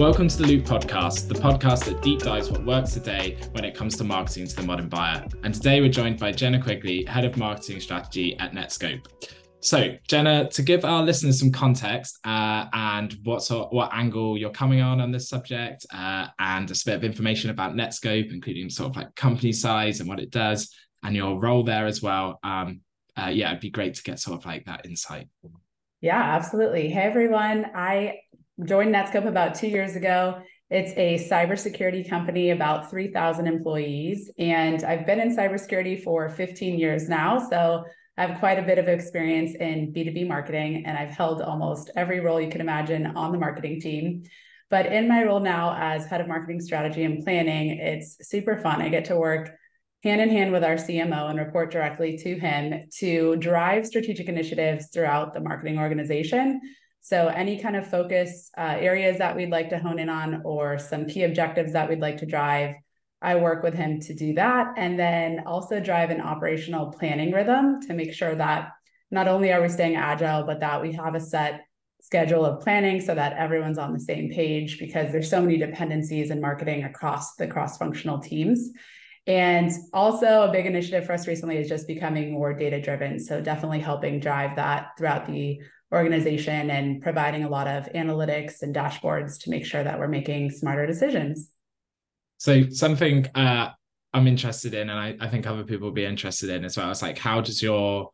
Welcome to the Loop Podcast, the podcast that deep dives what works today when it comes to marketing to the modern buyer. And today we're joined by Jenna Quigley, Head of Marketing Strategy at Netskope. So, Jenna, to give our listeners some context uh, and what sort, what angle you're coming on on this subject, uh, and a bit of information about Netskope, including sort of like company size and what it does, and your role there as well. Um, uh, yeah, it'd be great to get sort of like that insight. Yeah, absolutely. Hey, everyone. I joined Netskope about two years ago. It's a cybersecurity company, about 3,000 employees. And I've been in cybersecurity for 15 years now. So I have quite a bit of experience in B2B marketing, and I've held almost every role you can imagine on the marketing team. But in my role now as head of marketing strategy and planning, it's super fun. I get to work hand in hand with our CMO and report directly to him to drive strategic initiatives throughout the marketing organization so, any kind of focus uh, areas that we'd like to hone in on, or some key objectives that we'd like to drive, I work with him to do that. And then also drive an operational planning rhythm to make sure that not only are we staying agile, but that we have a set schedule of planning so that everyone's on the same page because there's so many dependencies in marketing across the cross functional teams. And also, a big initiative for us recently is just becoming more data driven. So, definitely helping drive that throughout the organization and providing a lot of analytics and dashboards to make sure that we're making smarter decisions. So something uh, I'm interested in, and I, I think other people will be interested in as well. It's like, how does your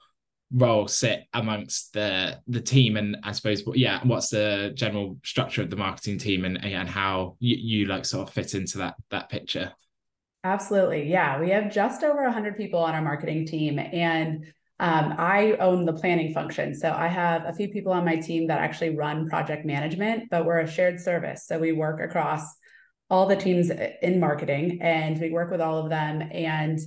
role sit amongst the the team, and I suppose, yeah, what's the general structure of the marketing team, and and how you, you like sort of fit into that that picture? Absolutely, yeah. We have just over 100 people on our marketing team, and um, I own the planning function. So I have a few people on my team that actually run project management, but we're a shared service. So we work across all the teams in marketing and we work with all of them. And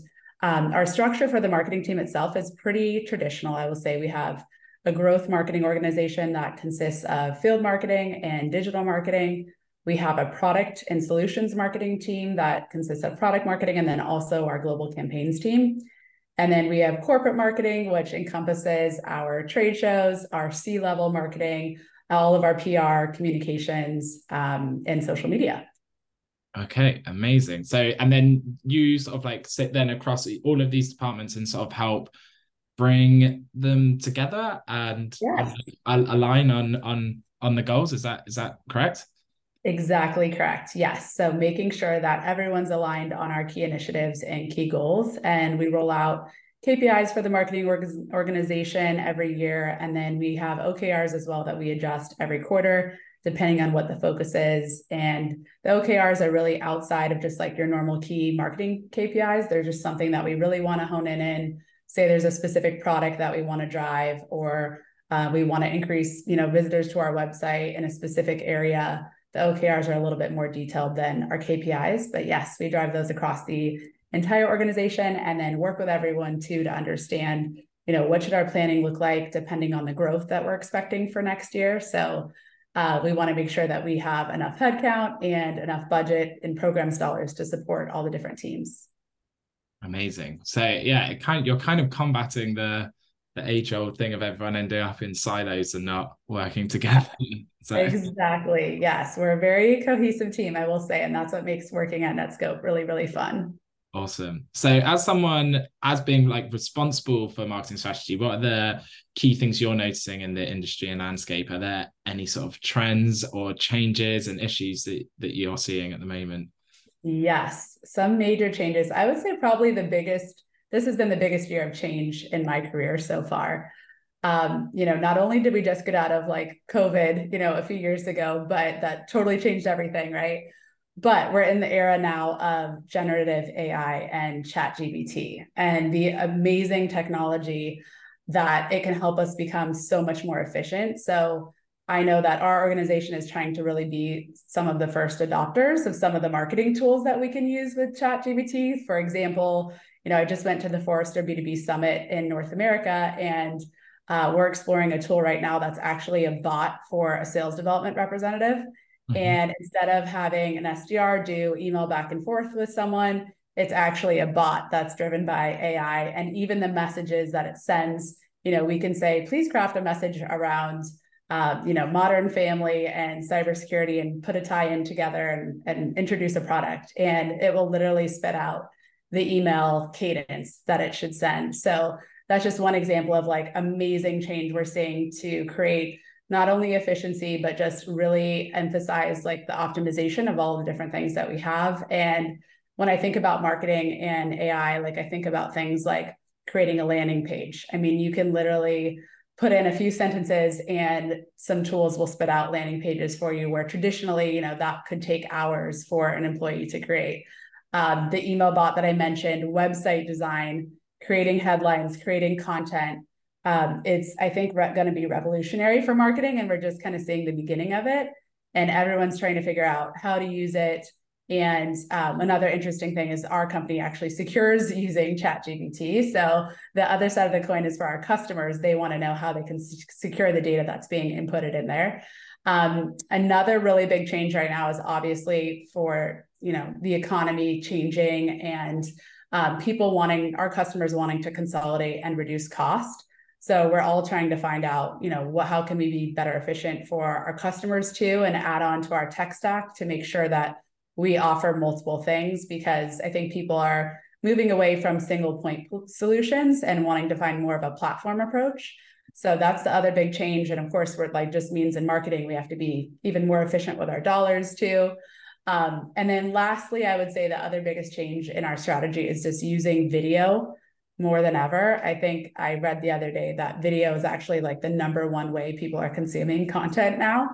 um, our structure for the marketing team itself is pretty traditional. I will say we have a growth marketing organization that consists of field marketing and digital marketing. We have a product and solutions marketing team that consists of product marketing and then also our global campaigns team. And then we have corporate marketing, which encompasses our trade shows, our C level marketing, all of our PR, communications, um, and social media. Okay, amazing. So, and then you sort of like sit then across all of these departments and sort of help bring them together and yes. align on on on the goals. Is that is that correct? Exactly correct. Yes. So making sure that everyone's aligned on our key initiatives and key goals. And we roll out KPIs for the marketing org- organization every year. And then we have OKRs as well that we adjust every quarter, depending on what the focus is. And the OKRs are really outside of just like your normal key marketing KPIs. They're just something that we really want to hone in in. Say there's a specific product that we want to drive, or uh, we want to increase, you know, visitors to our website in a specific area the OKRs are a little bit more detailed than our KPIs, but yes, we drive those across the entire organization and then work with everyone too to understand, you know, what should our planning look like depending on the growth that we're expecting for next year. So uh, we want to make sure that we have enough headcount and enough budget and programs dollars to support all the different teams. Amazing. So yeah, it kind you're kind of combating the the age old thing of everyone ending up in silos and not working together. so. Exactly. Yes. We're a very cohesive team, I will say. And that's what makes working at Netskope really, really fun. Awesome. So, as someone, as being like responsible for marketing strategy, what are the key things you're noticing in the industry and landscape? Are there any sort of trends or changes and issues that, that you're seeing at the moment? Yes, some major changes. I would say probably the biggest this has been the biggest year of change in my career so far. Um, you know, not only did we just get out of like COVID, you know, a few years ago, but that totally changed everything, right? But we're in the era now of generative AI and chat GBT and the amazing technology that it can help us become so much more efficient. So I know that our organization is trying to really be some of the first adopters of some of the marketing tools that we can use with chat GBT. For example, you know, I just went to the Forrester B2B Summit in North America, and uh, we're exploring a tool right now that's actually a bot for a sales development representative. Mm-hmm. And instead of having an SDR do email back and forth with someone, it's actually a bot that's driven by AI. And even the messages that it sends, you know, we can say, please craft a message around uh, you know, modern family and cybersecurity and put a tie-in together and, and introduce a product. And it will literally spit out the email cadence that it should send. So that's just one example of like amazing change we're seeing to create not only efficiency, but just really emphasize like the optimization of all the different things that we have. And when I think about marketing and AI, like I think about things like creating a landing page. I mean, you can literally put in a few sentences and some tools will spit out landing pages for you where traditionally you know that could take hours for an employee to create. Um, the email bot that i mentioned website design creating headlines creating content um, it's i think re- going to be revolutionary for marketing and we're just kind of seeing the beginning of it. And everyone's trying to figure out how to use it and um, another interesting thing is our company actually secures using ChatGPT. So the other side of the coin is for our customers, they want to know how they can secure the data that's being inputted in there. Um, another really big change right now is obviously for you know the economy changing and um, people wanting our customers wanting to consolidate and reduce cost. So we're all trying to find out, you know, what how can we be better efficient for our customers too, and add on to our tech stack to make sure that we offer multiple things because I think people are moving away from single point solutions and wanting to find more of a platform approach. So that's the other big change. And of course, we're like just means in marketing, we have to be even more efficient with our dollars too. Um, and then lastly, I would say the other biggest change in our strategy is just using video more than ever. I think I read the other day that video is actually like the number one way people are consuming content now.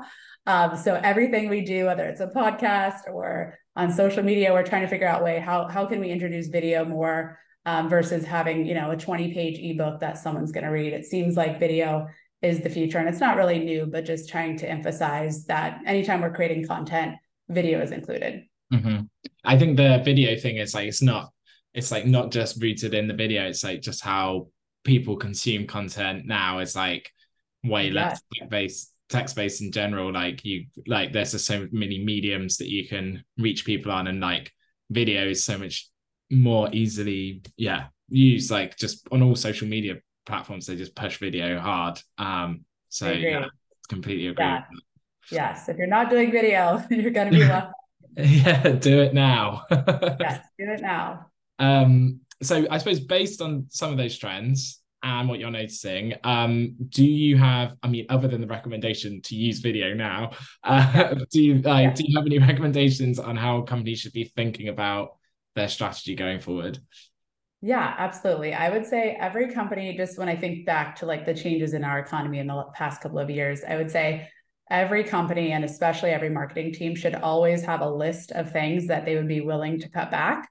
Um, so everything we do, whether it's a podcast or on social media, we're trying to figure out way how how can we introduce video more um, versus having you know a 20 page ebook that someone's going to read. It seems like video is the future, and it's not really new, but just trying to emphasize that anytime we're creating content, video is included. Mm-hmm. I think the video thing is like it's not it's like not just rooted in the video. It's like just how people consume content now is like way yeah. less based text based in general like you like there's just so many mediums that you can reach people on and like video is so much more easily yeah used like just on all social media platforms they just push video hard um so yeah completely agree yeah. yes if you're not doing video you're going to be left yeah do it now yes do it now um so i suppose based on some of those trends and what you're noticing. Um, do you have, I mean, other than the recommendation to use video now, uh, do you like, yeah. do you have any recommendations on how companies should be thinking about their strategy going forward? Yeah, absolutely. I would say every company, just when I think back to like the changes in our economy in the past couple of years, I would say every company and especially every marketing team should always have a list of things that they would be willing to cut back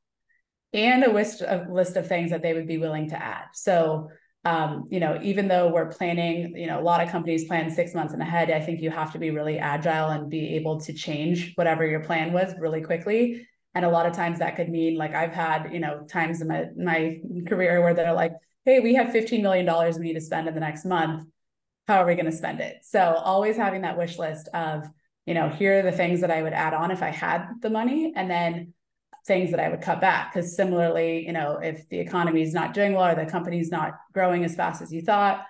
and a list list of things that they would be willing to add. So um, you know, even though we're planning, you know, a lot of companies plan six months in ahead, I think you have to be really agile and be able to change whatever your plan was really quickly. And a lot of times that could mean like I've had, you know, times in my, my career where they're like, hey, we have $15 million we need to spend in the next month. How are we going to spend it? So always having that wish list of, you know, here are the things that I would add on if I had the money. And then things that I would cut back. Because similarly, you know, if the economy is not doing well or the company's not growing as fast as you thought,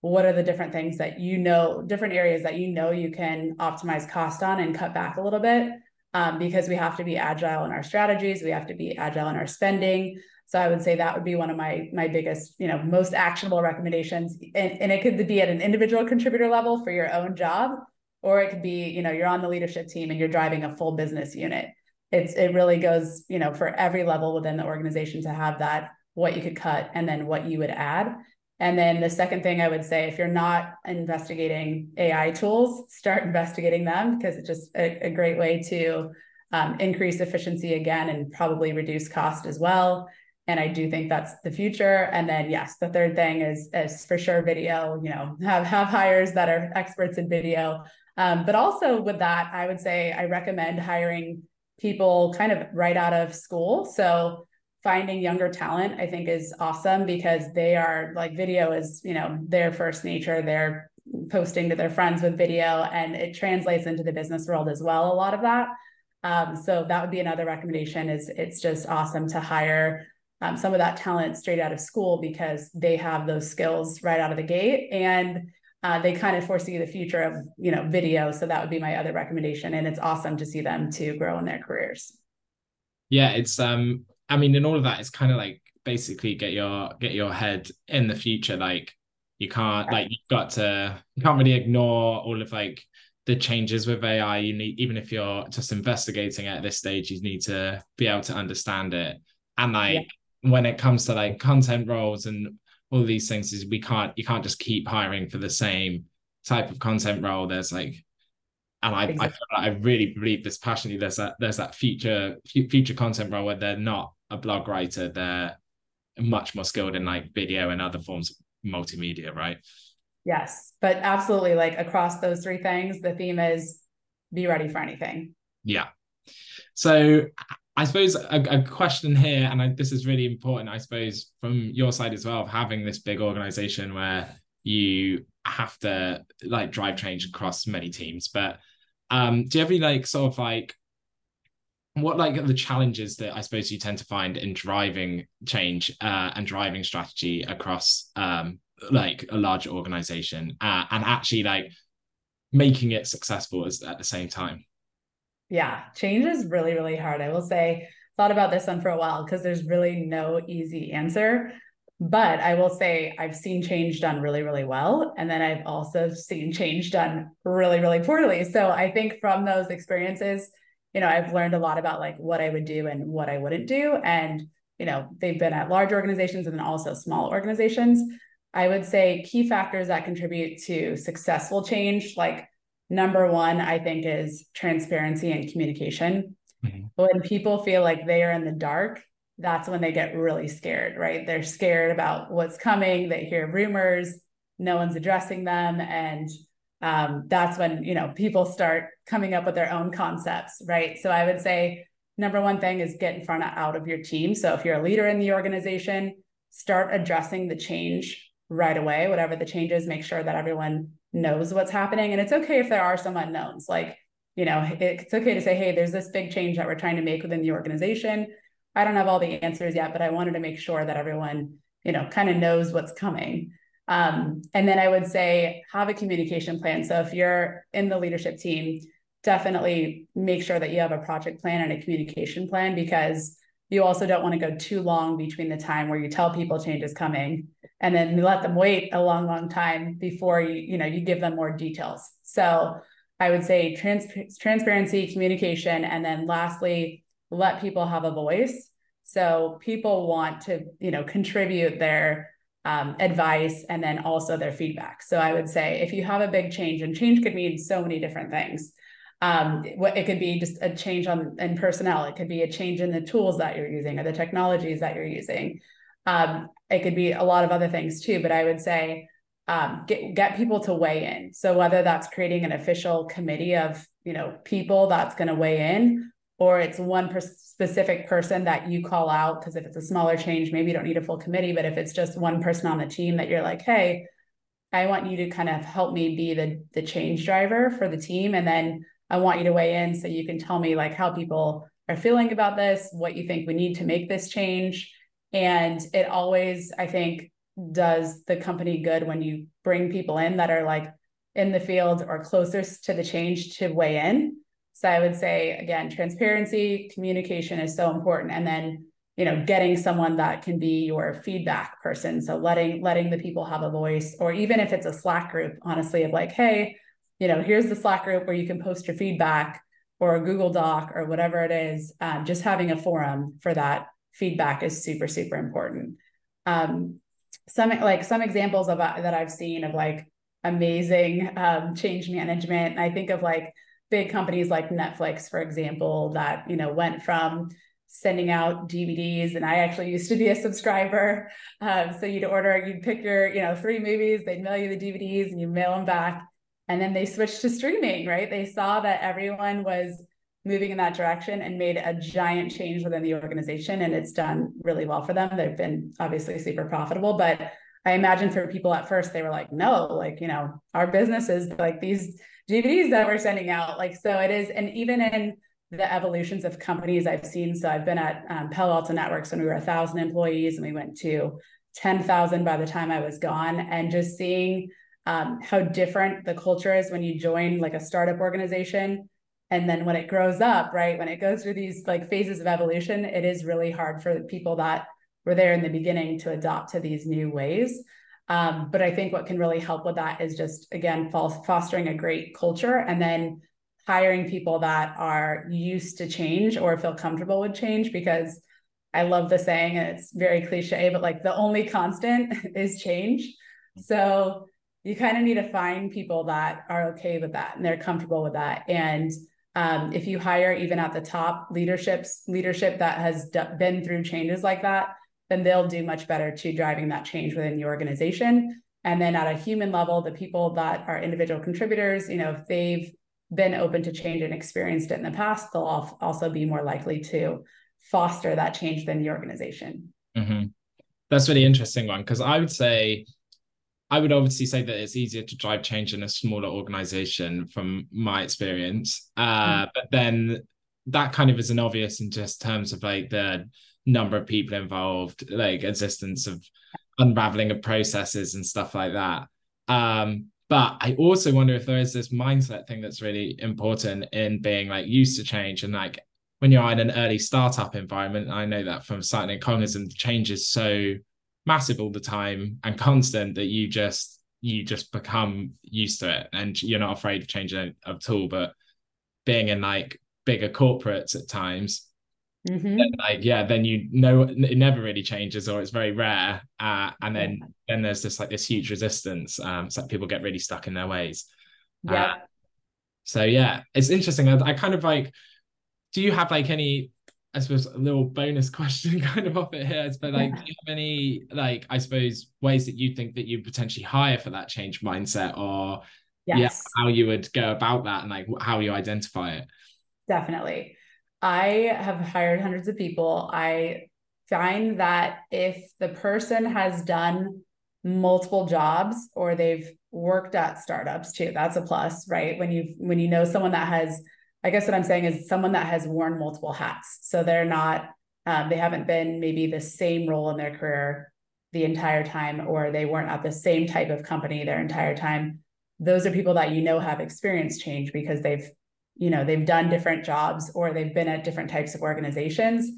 what are the different things that you know, different areas that you know you can optimize cost on and cut back a little bit? Um, because we have to be agile in our strategies, we have to be agile in our spending. So I would say that would be one of my my biggest, you know, most actionable recommendations. And, and it could be at an individual contributor level for your own job, or it could be, you know, you're on the leadership team and you're driving a full business unit it's it really goes you know for every level within the organization to have that what you could cut and then what you would add. And then the second thing i would say if you're not investigating ai tools start investigating them because it's just a, a great way to um, increase efficiency again and probably reduce cost as well. And i do think that's the future. And then yes the third thing is is for sure video you know have have hires that are experts in video. Um, but also with that i would say i recommend hiring people kind of right out of school. So finding younger talent, I think is awesome because they are like video is, you know, their first nature. They're posting to their friends with video and it translates into the business world as well, a lot of that. Um, so that would be another recommendation is it's just awesome to hire um, some of that talent straight out of school because they have those skills right out of the gate. And uh, they kind of foresee the future of you know video so that would be my other recommendation and it's awesome to see them to grow in their careers. Yeah it's um i mean in all of that it's kind of like basically get your get your head in the future like you can't like you've got to you can't really ignore all of like the changes with ai you need even if you're just investigating at this stage you need to be able to understand it. And like yeah. when it comes to like content roles and all these things is we can't you can't just keep hiring for the same type of content role. There's like and I, exactly. I, I really believe this passionately. There's that there's that future future content role where they're not a blog writer. They're much more skilled in like video and other forms of multimedia right? Yes but absolutely like across those three things the theme is be ready for anything. Yeah. So I suppose a, a question here, and I, this is really important, I suppose, from your side as well, of having this big organization where you have to like drive change across many teams. But um, do you have any like sort of like what like the challenges that I suppose you tend to find in driving change uh, and driving strategy across um, like a large organization uh, and actually like making it successful as, at the same time? Yeah, change is really, really hard. I will say, thought about this one for a while because there's really no easy answer. But I will say I've seen change done really, really well. And then I've also seen change done really, really poorly. So I think from those experiences, you know, I've learned a lot about like what I would do and what I wouldn't do. And, you know, they've been at large organizations and then also small organizations. I would say key factors that contribute to successful change, like number one, I think, is transparency and communication. Mm-hmm. When people feel like they are in the dark, that's when they get really scared, right? They're scared about what's coming. They hear rumors, no one's addressing them. And um, that's when, you know, people start coming up with their own concepts, right? So I would say number one thing is get in front of out of your team. So if you're a leader in the organization, start addressing the change right away, whatever the change is, make sure that everyone knows what's happening. And it's okay if there are some unknowns. Like, you know, it's okay to say, hey, there's this big change that we're trying to make within the organization. I don't have all the answers yet, but I wanted to make sure that everyone, you know, kind of knows what's coming. Um, and then I would say have a communication plan. So if you're in the leadership team, definitely make sure that you have a project plan and a communication plan because you also don't want to go too long between the time where you tell people change is coming and then you let them wait a long long time before you you know you give them more details. So i would say trans- transparency communication and then lastly let people have a voice. So people want to you know contribute their um, advice and then also their feedback. So i would say if you have a big change and change could mean so many different things um, what it could be just a change on in personnel it could be a change in the tools that you're using or the technologies that you're using um, it could be a lot of other things too, but I would say um, get get people to weigh in. So whether that's creating an official committee of you know people that's going to weigh in, or it's one per- specific person that you call out because if it's a smaller change, maybe you don't need a full committee. But if it's just one person on the team that you're like, hey, I want you to kind of help me be the the change driver for the team, and then I want you to weigh in so you can tell me like how people are feeling about this, what you think we need to make this change and it always, I think, does the company good when you bring people in that are like in the field or closest to the change to weigh in. So I would say again, transparency, communication is so important. And then, you know, getting someone that can be your feedback person. So letting letting the people have a voice, or even if it's a Slack group, honestly, of like, hey, you know, here's the Slack group where you can post your feedback or a Google Doc or whatever it is. Um, just having a forum for that feedback is super super important. Um, some like some examples of uh, that i've seen of like amazing um, change management. I think of like big companies like netflix for example that you know went from sending out dvds and i actually used to be a subscriber. Um, so you'd order you'd pick your you know three movies they'd mail you the dvds and you mail them back and then they switched to streaming right? They saw that everyone was moving in that direction and made a giant change within the organization and it's done really well for them. They've been obviously super profitable but i imagine for people at first they were like no like you know our business is like these dvds that we're sending out. Like so it is and even in the evolutions of companies i've seen so i've been at um, palo alto networks when we were a thousand employees and we went to 10000 by the time i was gone and just seeing um, how different the culture is when you join like a startup organization and then when it grows up right when it goes through these like phases of evolution it is really hard for people that were there in the beginning to adopt to these new ways um, but i think what can really help with that is just again fostering a great culture and then hiring people that are used to change or feel comfortable with change because I love the saying, and it's very cliche, but like the only constant is change. So you kind of need to find people that are okay with that and they're comfortable with that. And um, if you hire even at the top leaderships leadership that has d- been through changes like that, then they'll do much better to driving that change within the organization. And then at a human level, the people that are individual contributors, you know, if they've been open to change and experienced it in the past, they'll also be more likely to foster that change within the organization. Mm-hmm. That's really interesting one because I would say I would obviously say that it's easier to drive change in a smaller organization from my experience. Uh, mm. But then that kind of is an obvious in just terms of like the number of people involved, like existence of unraveling of processes and stuff like that. Um, but I also wonder if there is this mindset thing that's really important in being like used to change and like when you're in an early startup environment, I know that from starting in Cognism, change is so massive all the time and constant that you just you just become used to it and you're not afraid of changing at all. But being in like bigger corporates at times, mm-hmm. then, like yeah, then you know it never really changes or it's very rare. Uh, and then yeah. then there's just like this huge resistance. Um, so people get really stuck in their ways. Yeah. Uh, so yeah, it's interesting. I, I kind of like do you have like any I suppose a little bonus question kind of off it here, but like, yeah. do you have any like I suppose ways that you think that you potentially hire for that change mindset, or yes. yeah, how you would go about that and like how you identify it? Definitely, I have hired hundreds of people. I find that if the person has done multiple jobs or they've worked at startups too, that's a plus, right? When you when you know someone that has I guess what I'm saying is someone that has worn multiple hats. So they're not, um, they haven't been maybe the same role in their career the entire time, or they weren't at the same type of company their entire time. Those are people that you know have experienced change because they've, you know, they've done different jobs or they've been at different types of organizations.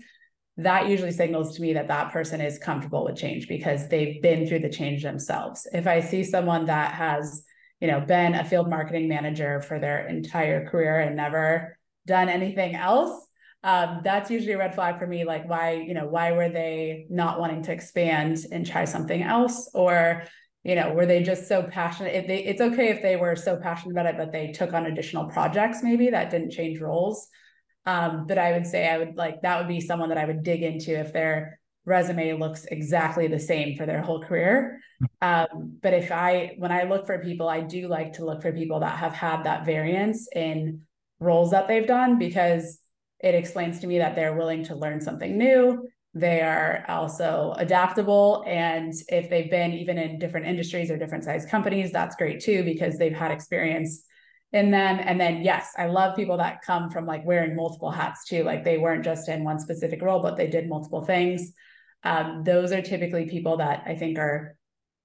That usually signals to me that that person is comfortable with change because they've been through the change themselves. If I see someone that has, you know, been a field marketing manager for their entire career and never done anything else, um, that's usually a red flag for me. Like, why, you know, why were they not wanting to expand and try something else? Or, you know, were they just so passionate? If they, it's okay if they were so passionate about it, but they took on additional projects, maybe that didn't change roles. Um, but I would say I would like that would be someone that I would dig into if they're resume looks exactly the same for their whole career. Um, but if I, when I look for people, I do like to look for people that have had that variance in roles that they've done because it explains to me that they're willing to learn something new. They are also adaptable. And if they've been even in different industries or different size companies, that's great too, because they've had experience in them. And then, yes, I love people that come from like wearing multiple hats too. Like they weren't just in one specific role, but they did multiple things um, those are typically people that I think are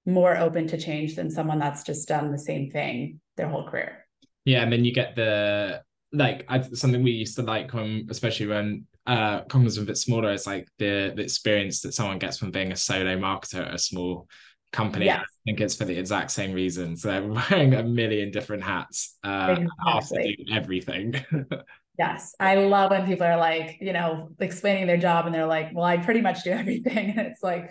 more open to change than someone that's just done the same thing their whole career. Yeah, and then you get the like I, something we used to like when, especially when uh companies are a bit smaller. It's like the the experience that someone gets from being a solo marketer at a small company. Yes. I think it's for the exact same reasons. They're wearing a million different hats, uh, exactly. everything. Yes. I love when people are like, you know, explaining their job and they're like, well, I pretty much do everything. And it's like,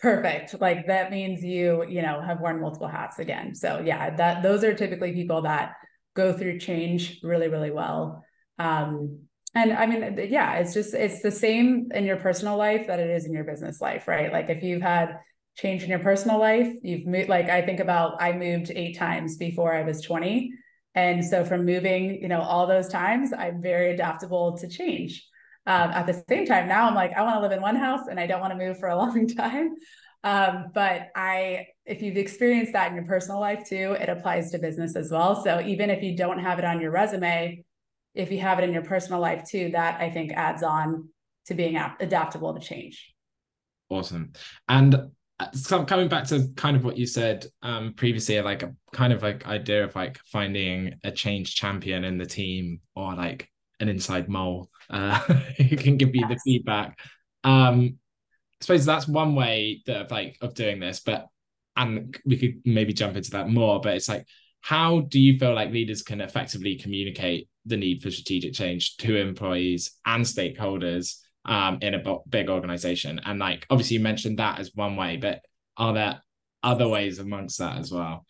perfect. Like that means you, you know, have worn multiple hats again. So yeah, that those are typically people that go through change really, really well. Um, and I mean, yeah, it's just it's the same in your personal life that it is in your business life, right? Like if you've had change in your personal life, you've moved like I think about I moved eight times before I was 20 and so from moving, you know, all those times, I'm very adaptable to change. Um, at the same time, now I'm like, I want to live in one house and I don't want to move for a long time. Um, but I, if you've experienced that in your personal life too, it applies to business as well. So even if you don't have it on your resume, if you have it in your personal life too, that I think adds on to being adaptable to change. Awesome. And so coming back to kind of what you said um, previously, like a kind of like idea of like finding a change champion in the team or like an inside mole uh, who can give you the feedback. Um, I suppose that's one way that like of doing this, but and we could maybe jump into that more. But it's like, how do you feel like leaders can effectively communicate the need for strategic change to employees and stakeholders um, in a big organization? And like, obviously, you mentioned that as one way, but are there other ways amongst that as well?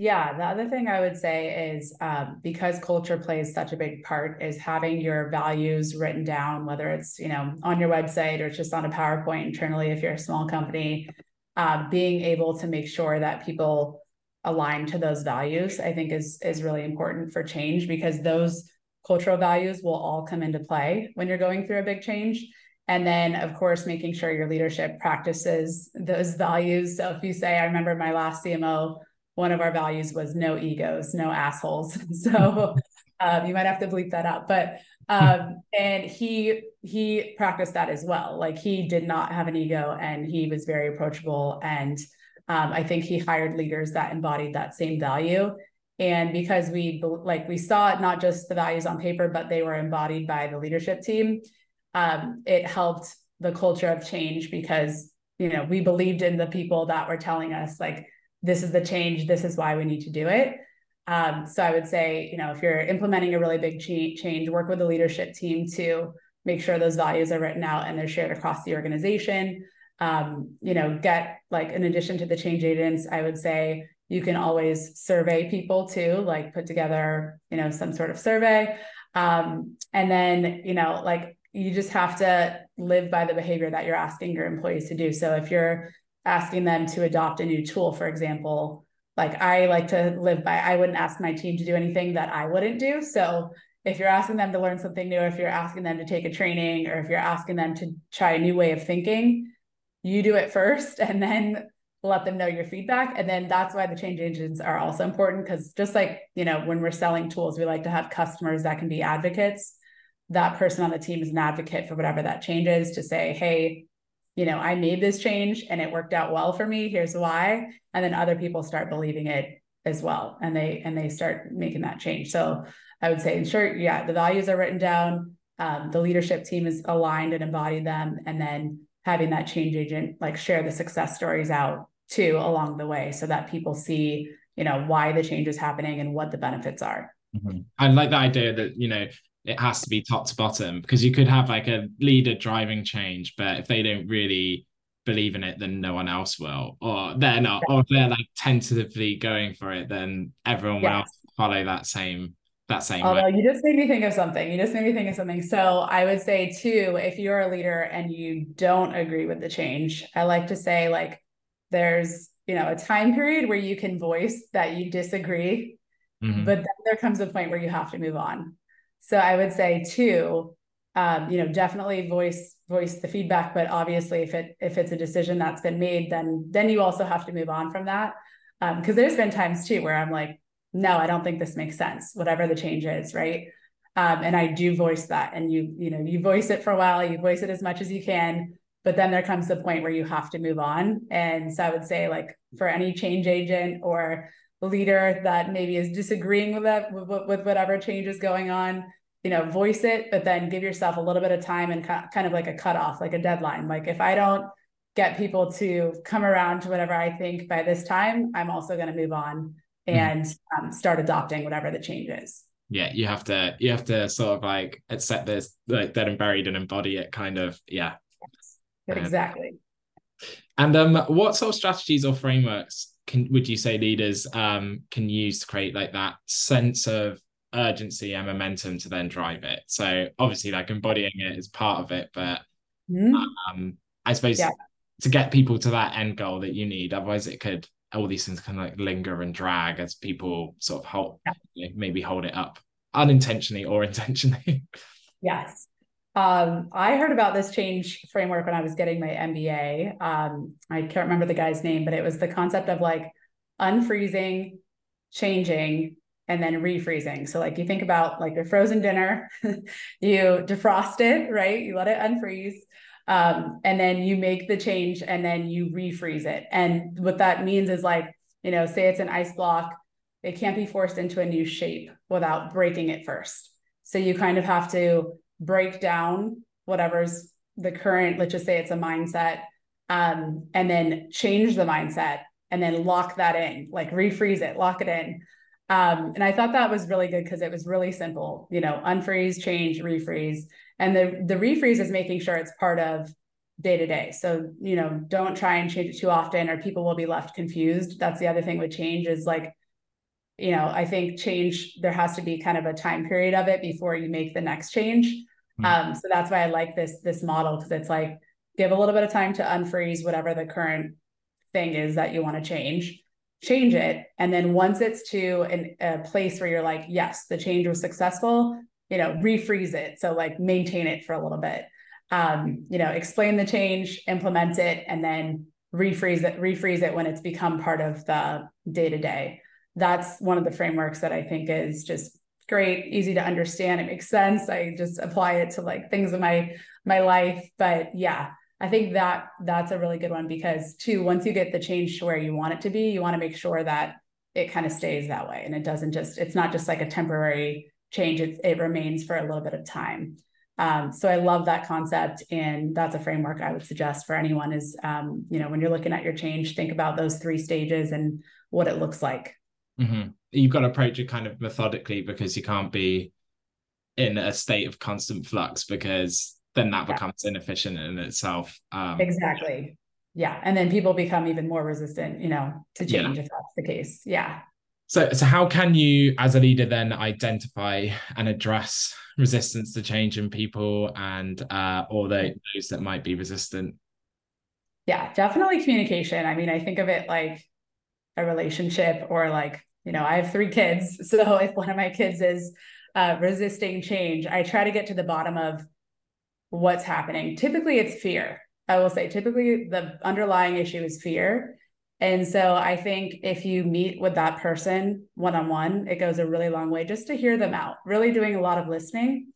Yeah, the other thing I would say is um, because culture plays such a big part is having your values written down, whether it's you know on your website or just on a PowerPoint internally if you're a small company. Uh, being able to make sure that people align to those values, I think is is really important for change because those cultural values will all come into play when you're going through a big change. And then, of course, making sure your leadership practices those values. So if you say, I remember my last CMO one of our values was no egos, no assholes. So um, you might have to bleep that out. But um, and he he practiced that as well. Like he did not have an ego, and he was very approachable. And um, I think he hired leaders that embodied that same value. And because we like we saw not just the values on paper, but they were embodied by the leadership team. Um, it helped the culture of change because you know we believed in the people that were telling us like this is the change this is why we need to do it um, so i would say you know if you're implementing a really big change work with the leadership team to make sure those values are written out and they're shared across the organization um, you know get like in addition to the change agents i would say you can always survey people too like put together you know some sort of survey um, and then you know like you just have to live by the behavior that you're asking your employees to do so if you're asking them to adopt a new tool, for example. Like I like to live by, I wouldn't ask my team to do anything that I wouldn't do. So if you're asking them to learn something new, if you're asking them to take a training, or if you're asking them to try a new way of thinking, you do it first and then let them know your feedback. And then that's why the change agents are also important because just like, you know, when we're selling tools, we like to have customers that can be advocates. That person on the team is an advocate for whatever that change is to say, hey, you know, I made this change and it worked out well for me. Here's why. And then other people start believing it as well. And they and they start making that change. So I would say ensure, yeah, the values are written down. Um, the leadership team is aligned and embodied them. And then having that change agent like share the success stories out too along the way so that people see, you know, why the change is happening and what the benefits are. Mm-hmm. I like the idea that, you know, it has to be top to bottom because you could have like a leader driving change, but if they don't really believe in it, then no one else will, or they're not, or if they're like tentatively going for it, then everyone will follow that same that same Although way. you just made me think of something. You just made me think of something. So I would say too, if you're a leader and you don't agree with the change, I like to say like there's you know a time period where you can voice that you disagree, mm-hmm. but then there comes a point where you have to move on. So I would say too, um, you know, definitely voice voice the feedback, but obviously if it if it's a decision that's been made, then then you also have to move on from that. Because um, there's been times too where I'm like, no, I don't think this makes sense, whatever the change is, right? Um, and I do voice that, and you you know you voice it for a while, you voice it as much as you can, but then there comes the point where you have to move on. And so I would say like for any change agent or leader that maybe is disagreeing with that with, with whatever change is going on you know voice it but then give yourself a little bit of time and kind of like a cutoff like a deadline like if i don't get people to come around to whatever i think by this time i'm also going to move on. And mm-hmm. um, start adopting whatever the change is yeah you have to you have to sort of like accept this like dead and buried and embody it kind of yeah yes. exactly and um what sort of strategies or frameworks can would you say leaders um, can use to create like that sense of urgency and momentum to then drive it? So obviously, like embodying it is part of it, but mm-hmm. um, I suppose yeah. to get people to that end goal that you need, otherwise it could all these things can like linger and drag as people sort of hold yeah. you know, maybe hold it up unintentionally or intentionally. yes. Um, I heard about this change framework when I was getting my MBA. Um, I can't remember the guy's name, but it was the concept of like unfreezing, changing, and then refreezing. So like you think about like your frozen dinner, you defrost it, right? You let it unfreeze. Um, and then you make the change and then you refreeze it. And what that means is like, you know, say it's an ice block, it can't be forced into a new shape without breaking it first. So you kind of have to break down whatever's the current, let's just say it's a mindset, um, and then change the mindset and then lock that in, like refreeze it, lock it in. Um, and I thought that was really good because it was really simple, you know, unfreeze, change, refreeze. And the the refreeze is making sure it's part of day to day. So, you know, don't try and change it too often or people will be left confused. That's the other thing with change is like, you know, I think change, there has to be kind of a time period of it before you make the next change. Mm-hmm. Um, so that's why I like this this model because it's like give a little bit of time to unfreeze whatever the current thing is that you want to change change it. And then once it's to an, a place where you're like yes the change was successful you know refreeze it. So like maintain it for a little bit. Um, you know explain the change implement it and then refreeze it refreeze it when it's become part of the day to day that's one of the frameworks that i think is just great easy to understand. It makes sense. I just apply it to like things in my my life. But yeah I think that that's a really good one because too, once you get the change to where you want it to be, you want to make sure that it kind of stays that way and it doesn't just, it's not just like a temporary change. It, it remains for a little bit of time. Um, so I love that concept. And that's a framework I would suggest for anyone is, um, you know, when you're looking at your change, think about those three stages and what it looks like. Mm-hmm. You've got to approach it kind of methodically because you can't be in a state of constant flux because then that becomes inefficient in itself. Um, exactly. Yeah. And then people become even more resistant, you know, to change yeah. if that's the case. Yeah. So, so how can you, as a leader, then identify and address resistance to change in people and uh, or the, those that might be resistant? Yeah, definitely communication. I mean, I think of it like a relationship or like, you know, I have three kids. So if one of my kids is uh, resisting change, I try to get to the bottom of what's happening. Typically, it's fear. I will say, typically, the underlying issue is fear. And so I think if you meet with that person one on one, it goes a really long way just to hear them out, really doing a lot of listening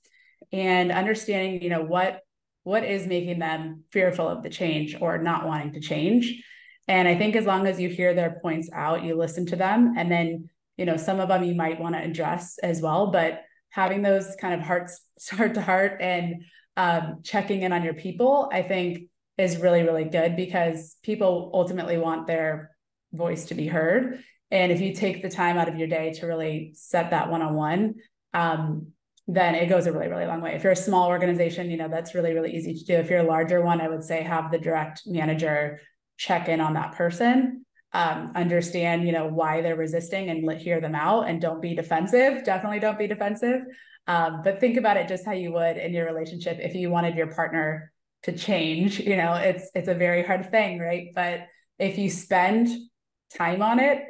and understanding, you know, what what is making them fearful of the change or not wanting to change. And I think as long as you hear their points out, you listen to them and then, you know, some of them you might want to address as well, but having those kind of hearts heart to heart and um, checking in on your people, I think is really, really good because people ultimately want their voice to be heard. And if you take the time out of your day to really set that one on one, then it goes a really, really long way. If you're a small organization, you know, that's really, really easy to do. If you're a larger one, I would say have the direct manager check in on that person, um, understand, you know, why they're resisting and let, hear them out and don't be defensive. Definitely don't be defensive. Um, but think about it just how you would in your relationship if you wanted your partner to change. You know, it's it's a very hard thing, right? But if you spend time on it,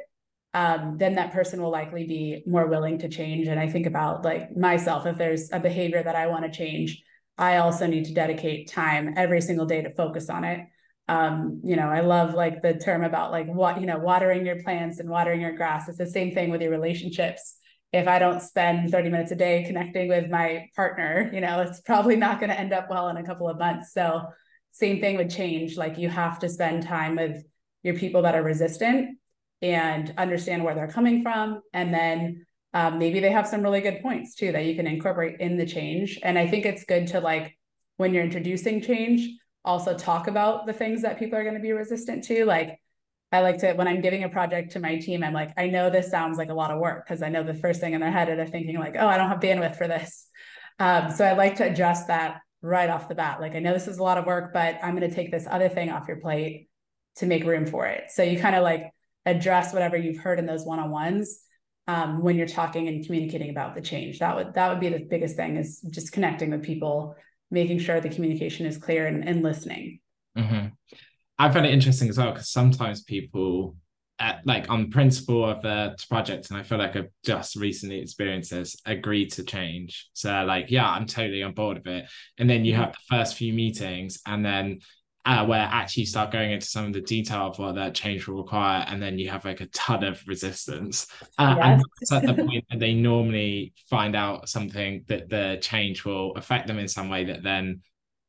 um, then that person will likely be more willing to change. And I think about like myself, if there's a behavior that I want to change, I also need to dedicate time every single day to focus on it. Um, you know, I love like the term about like what, you know, watering your plants and watering your grass. It's the same thing with your relationships if I don't spend 30 minutes a day connecting with my partner, you know, it's probably not going to end up well in a couple of months. So, same thing would change. Like, you have to spend time with your people that are resistant and understand where they're coming from. And then um, maybe they have some really good points too that you can incorporate in the change. And I think it's good to, like, when you're introducing change, also talk about the things that people are going to be resistant to. Like, I like to, when I'm giving a project to my team, I'm like, I know this sounds like a lot of work because I know the first thing in their head they're thinking like, oh, I don't have bandwidth for this. Um, so I like to adjust that right off the bat. Like, I know this is a lot of work, but I'm going to take this other thing off your plate to make room for it. So you kind of like address whatever you've heard in those one-on-ones um, when you're talking and communicating about the change. That would that would be the biggest thing is just connecting with people, making sure the communication is clear and, and listening. Mm-hmm. I find it interesting as well because sometimes people at, like on principle of the project, and I feel like I've just recently experienced this, agree to change. So like, yeah, I'm totally on board with it. And then you mm-hmm. have the first few meetings, and then uh, where actually you start going into some of the detail of what that change will require, and then you have like a ton of resistance. Uh, yes. And that's at the point that they normally find out something that the change will affect them in some way that then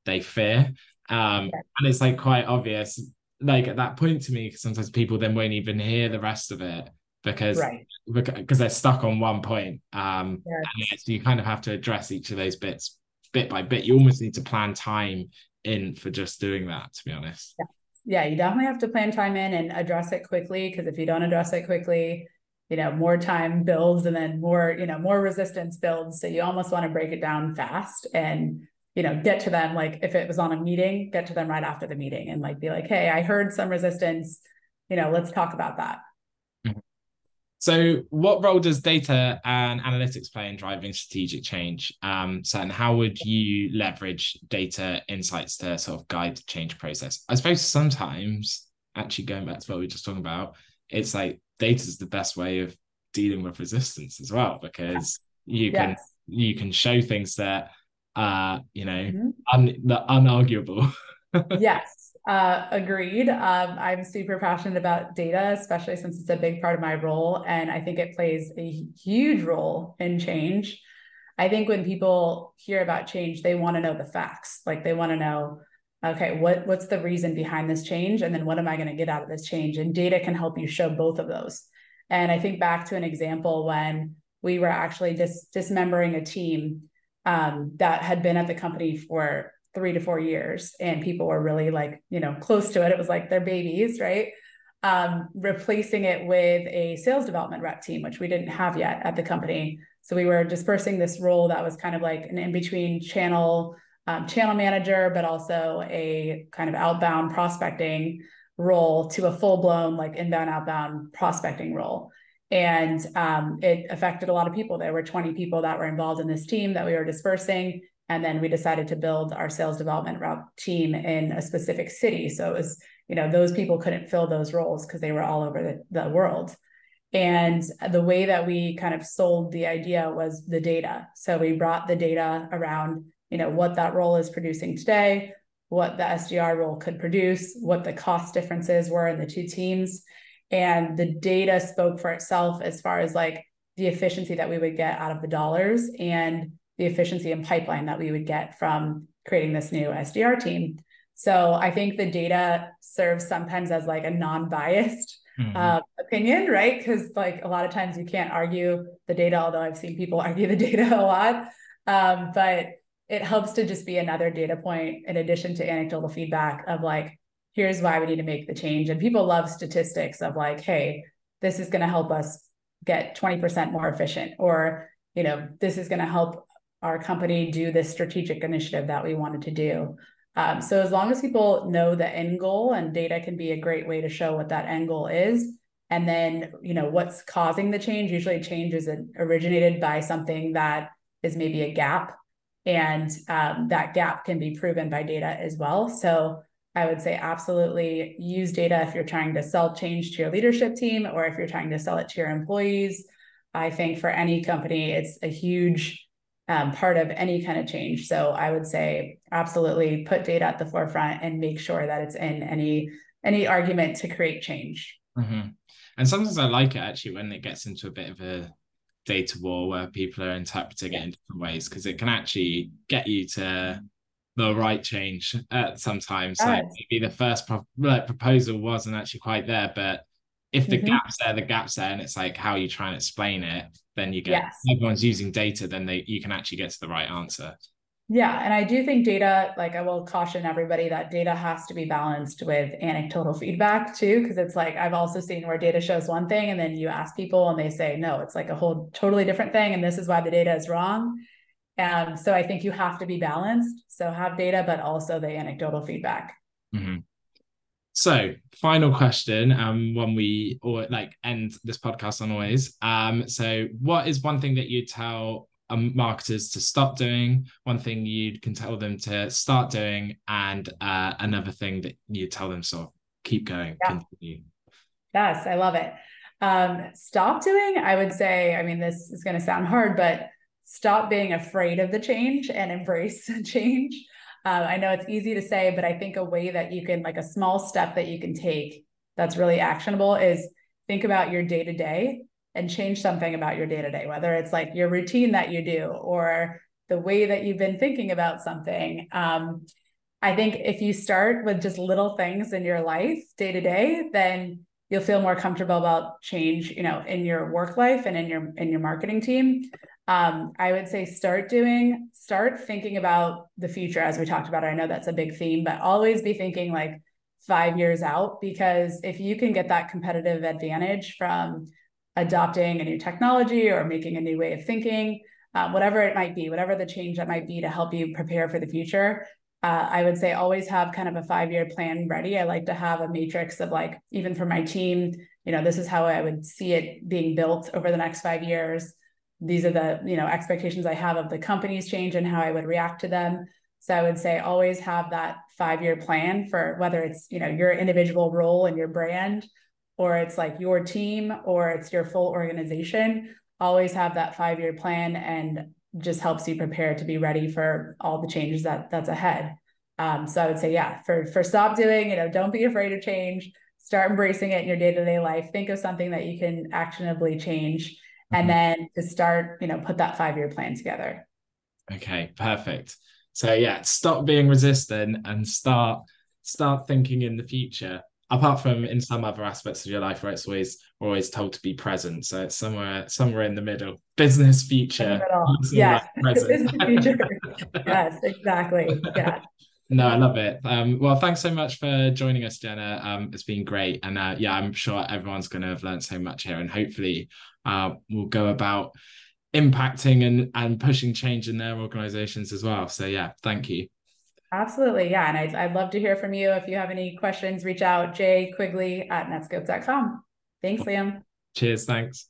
they fear. Um, yeah. And it's like quite obvious, like at that point to me, because sometimes people then won't even hear the rest of it because right. because they're stuck on one point. Um, yes. and so you kind of have to address each of those bits bit by bit. You almost need to plan time in for just doing that, to be honest. Yeah, yeah you definitely have to plan time in and address it quickly because if you don't address it quickly, you know, more time builds and then more, you know, more resistance builds. So you almost want to break it down fast and you know, get to them like if it was on a meeting, get to them right after the meeting and like be like, hey, I heard some resistance, you know, let's talk about that. So, what role does data and analytics play in driving strategic change? Um, so, and how would you leverage data insights to sort of guide the change process? I suppose sometimes, actually going back to what we were just talking about, it's like data is the best way of dealing with resistance as well because you can yes. you can show things that are you know mm-hmm. un, the unarguable. yes uh, agreed. Um, I'm super passionate about data, especially since it's a big part of my role. And I think it plays a huge role in change. I think when people hear about change, they want to know the facts. Like they want to know, okay, what, what's the reason behind this change? And then what am I going to get out of this change? And data can help you show both of those. And I think back to an example when we were actually dis- dismembering a team um, that had been at the company for three to four years and people were really like you know close to it. It was like their babies right? Um, replacing it with a sales development rep team which we didn't have yet at the company. So we were dispersing this role that was kind of like an in-between channel um, channel manager but also a kind of outbound prospecting role to a full-blown like inbound outbound prospecting role and um, it affected a lot of people. There were 20 people that were involved in this team that we were dispersing and then we decided to build our sales development team in a specific city. So it was you know those people couldn't fill those roles because they were all over the, the world. And the way that we kind of sold the idea was the data. So we brought the data around you know what that role is producing today what the sdr role could produce what the cost differences were in the two teams and the data spoke for itself as far as like the efficiency that we would get out of the dollars and the efficiency and pipeline that we would get from creating this new SDR team. So I think the data serves sometimes as like a non-biased mm-hmm. uh, opinion, right? Because like a lot of times you can't argue the data, although I've seen people argue the data a lot. Um, but it helps to just be another data point in addition to anecdotal feedback of like, here's why we need to make the change. And people love statistics of like, hey, this is going to help us get 20% more efficient, or you know, this is going to help our company do this strategic initiative that we wanted to do. Um, so as long as people know the end goal and data can be a great way to show what that end goal is, and then you know what's causing the change. Usually, change is originated by something that is maybe a gap, and um, that gap can be proven by data as well. So I would say absolutely use data if you're trying to sell change to your leadership team or if you're trying to sell it to your employees. I think for any company, it's a huge um, part of any kind of change. So I would say absolutely put data at the forefront and make sure that it's in any any argument to create change. Mm-hmm. And sometimes I like it actually when it gets into a bit of a data war where people are interpreting it in different ways because it can actually get you to the right change uh, sometimes. Yes. Like maybe the first pro- like, proposal wasn't actually quite there, but if the mm-hmm. gap's there, the gap's there, and it's like how you try and explain it, then you get yes. everyone's using data, then they you can actually get to the right answer. Yeah, and I do think data, like I will caution everybody that data has to be balanced with anecdotal feedback too, because it's like I've also seen where data shows one thing and then you ask people and they say, no, it's like a whole totally different thing. And this is why the data is wrong. And so I think you have to be balanced. So have data, but also the anecdotal feedback. Mm-hmm. So, final question, um, when we or like end this podcast on always. Um, so what is one thing that you tell um, marketers to stop doing? One thing you can tell them to start doing, and uh, another thing that you tell them so keep going, yeah. continue. Yes, I love it. Um, stop doing, I would say, I mean, this is going to sound hard, but stop being afraid of the change and embrace change. Uh, I know it's easy to say, but I think a way that you can, like a small step that you can take that's really actionable is think about your day to day and change something about your day to day, whether it's like your routine that you do or the way that you've been thinking about something. Um, I think if you start with just little things in your life day to day, then you'll feel more comfortable about change, you know, in your work life and in your in your marketing team. Um, I would say start doing, start thinking about the future as we talked about. I know that's a big theme, but always be thinking like five years out because if you can get that competitive advantage from adopting a new technology or making a new way of thinking, uh, whatever it might be, whatever the change that might be to help you prepare for the future, uh, I would say always have kind of a five year plan ready. I like to have a matrix of like, even for my team, you know, this is how I would see it being built over the next five years. These are the, you know, expectations I have of the company's change and how I would react to them. So I would say always have that five year plan for whether it's, you know, your individual role and your brand, or it's like your team, or it's your full organization. Always have that five year plan and just helps you prepare to be ready for all the changes that that's ahead. Um, so I would say, yeah, for for stop doing, you know, don't be afraid of change. Start embracing it in your day to day life. Think of something that you can actionably change, mm-hmm. and then to start, you know, put that five year plan together. Okay, perfect. So yeah, stop being resistant and start start thinking in the future. Apart from in some other aspects of your life where it's always we're always told to be present. So it's somewhere somewhere in the middle. Business future. Yes. Business future. yes, exactly. Yeah. No, I love it. Um, well, thanks so much for joining us, Jenna. Um, it's been great, and uh, yeah, I'm sure everyone's going to have learned so much here, and hopefully, uh, we'll go about impacting and and pushing change in their organizations as well. So yeah, thank you. Absolutely. Yeah. And I'd, I'd love to hear from you. If you have any questions, reach out, Jay Quigley at netskope.com. Thanks, Liam. Cheers. Thanks.